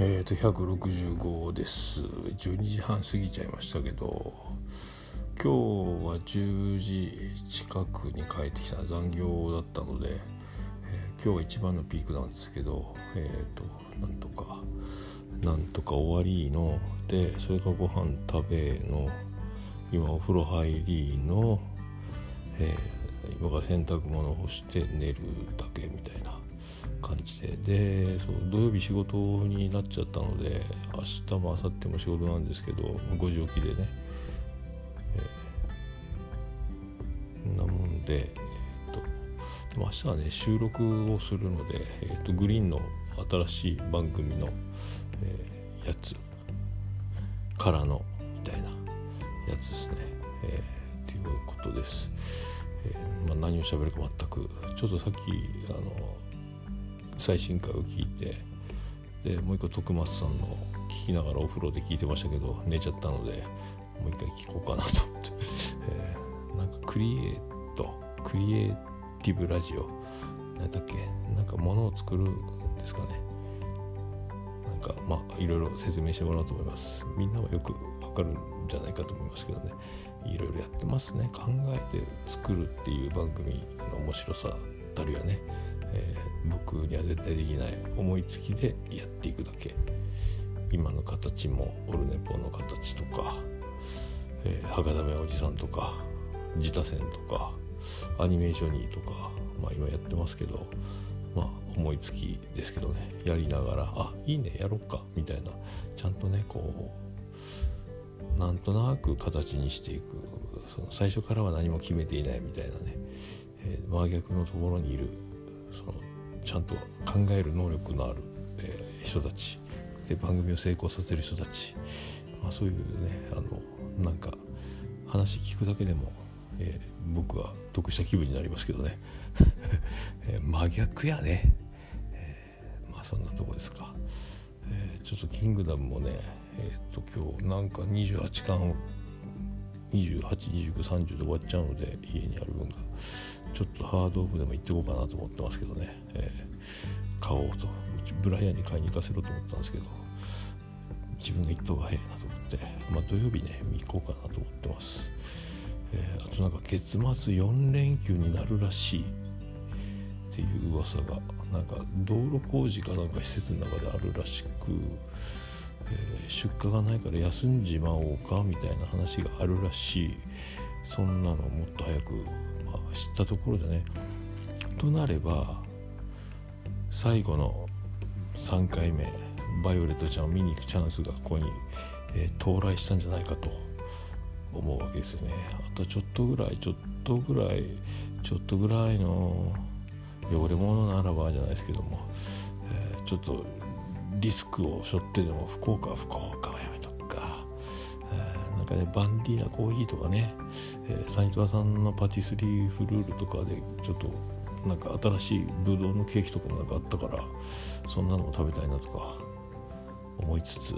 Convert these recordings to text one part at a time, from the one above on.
えっ、ー、と165です。12時半過ぎちゃいましたけど今日は10時近くに帰ってきた残業だったので、えー、今日が一番のピークなんですけどえっ、ー、となんとかなんとか終わりのでそれからご飯食べの今お風呂入りの、え、今から洗濯物干して寝るだけみたいな。感じで。でそう土曜日仕事になっちゃったので明日も明後日も仕事なんですけど5時起きでね、えー、なもんで、えーと、でも明日はね収録をするので、えーと、グリーンの新しい番組の、えー、やつからのみたいなやつですね、えー、っていうことです、えーまあ、何を喋るか全くちょっとさっきあの最新回を聞いてでもう一個徳松さんの聞きながらお風呂で聞いてましたけど寝ちゃったのでもう一回聞こうかなと思って、えー、なんかクリエイトクリエイティブラジオ。何だっけ？なんかものを作るんですかね。なんかまあいろいろ説明してもらおうと思います。みんなはよくわかるんじゃないかと思いますけどね。いろいろやってますね。考えて作るっていう番組の面白さたるやね。えー、僕には絶対できない思いつきでやっていくだけ。今の形もオルネポの形とか、えー、博多めおじさんとか自他戦とかアニメーショニーとか、まあ、今やってますけど、まあ、思いつきですけどね。やりながらあいいねやろっかみたいな。ちゃんとねこうなんとなく形にしていく。その最初からは何も決めていないみたいなね、えー、真逆のところにいるそのちゃんと考える能力のある、えー、人たちで番組を成功させる人たち、まあ、そういうねあのなんか話聞くだけでも、えー、僕は得した気分になりますけどね、えー、真逆やね、えー、まあそんなとこですか、え、ちょっと「キングダム」もねえっ、と今日なんか28巻282930で終わっちゃうので家にある分がちょっとハードオフでも行ってこうかなと思ってますけどね、えー、買おうと。ブライアンに買いに行かせろと思ったんですけど自分が行った方が早いなと思って、まあ、土曜日ね見行こうかなと思ってます、えー、あとなんか月末4連休になるらしいっていう噂がなんか道路工事かなんか施設の中であるらしく、えー、出荷がないから休んじまおうかみたいな話があるらしい。そんなのもっと早くまあ知ったところでね。となれば最後の3回目バイオレットちゃんを見に行くチャンスがここに、えー、到来したんじゃないかと。思うわけですよね。あとちょっとぐらいちょっとぐらいちょっとぐらいの汚れ物ならばじゃないですけども、えー、ちょっとリスクを背負ってでも福岡福岡はやめとくか、えー、なんかねバンディーナコーヒーとかねえー、サニトラさんのパティスリーフルールとかでちょっとなんか新しいブドウのケーキとかもなんかあったからそんなのも食べたいなとか思いつつ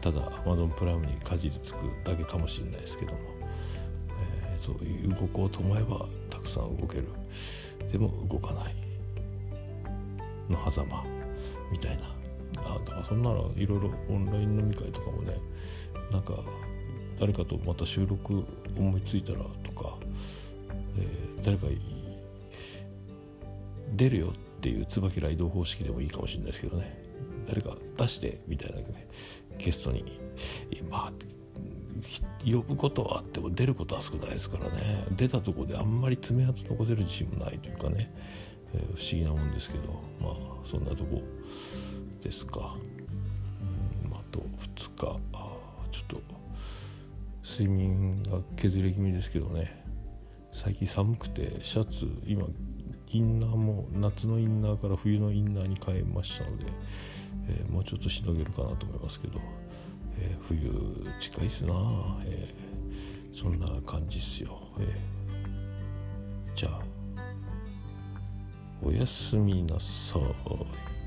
ただ Amazon プライムにかじりつくだけかもしれないですけども、えー、そういう動こうと思えばたくさん動ける。でも動かない。の狭間。みたいな。あだからそんならいろいろオンライン飲み会とかもねなんか誰かとまた収録思いついたらとか、えー、誰か出るよっていう椿ライド方式でもいいかもしれないですけどね。誰か出してみたいなねゲストにまあ呼ぶことはあっても出ることは少ないですからね。出たとこであんまり爪痕残せる自信もないというかね、えー、不思議なもんですけどまあそんなとこですか、うん、あと2日ちょっと睡眠が削れ気味ですけどね。最近寒くてシャツ今インナーも夏のインナーから冬のインナーに変えましたので、えー、もうちょっとしのげるかなと思いますけど、えー、冬近いっすな、えー、そんな感じっすよ、えじゃあおやすみなさい。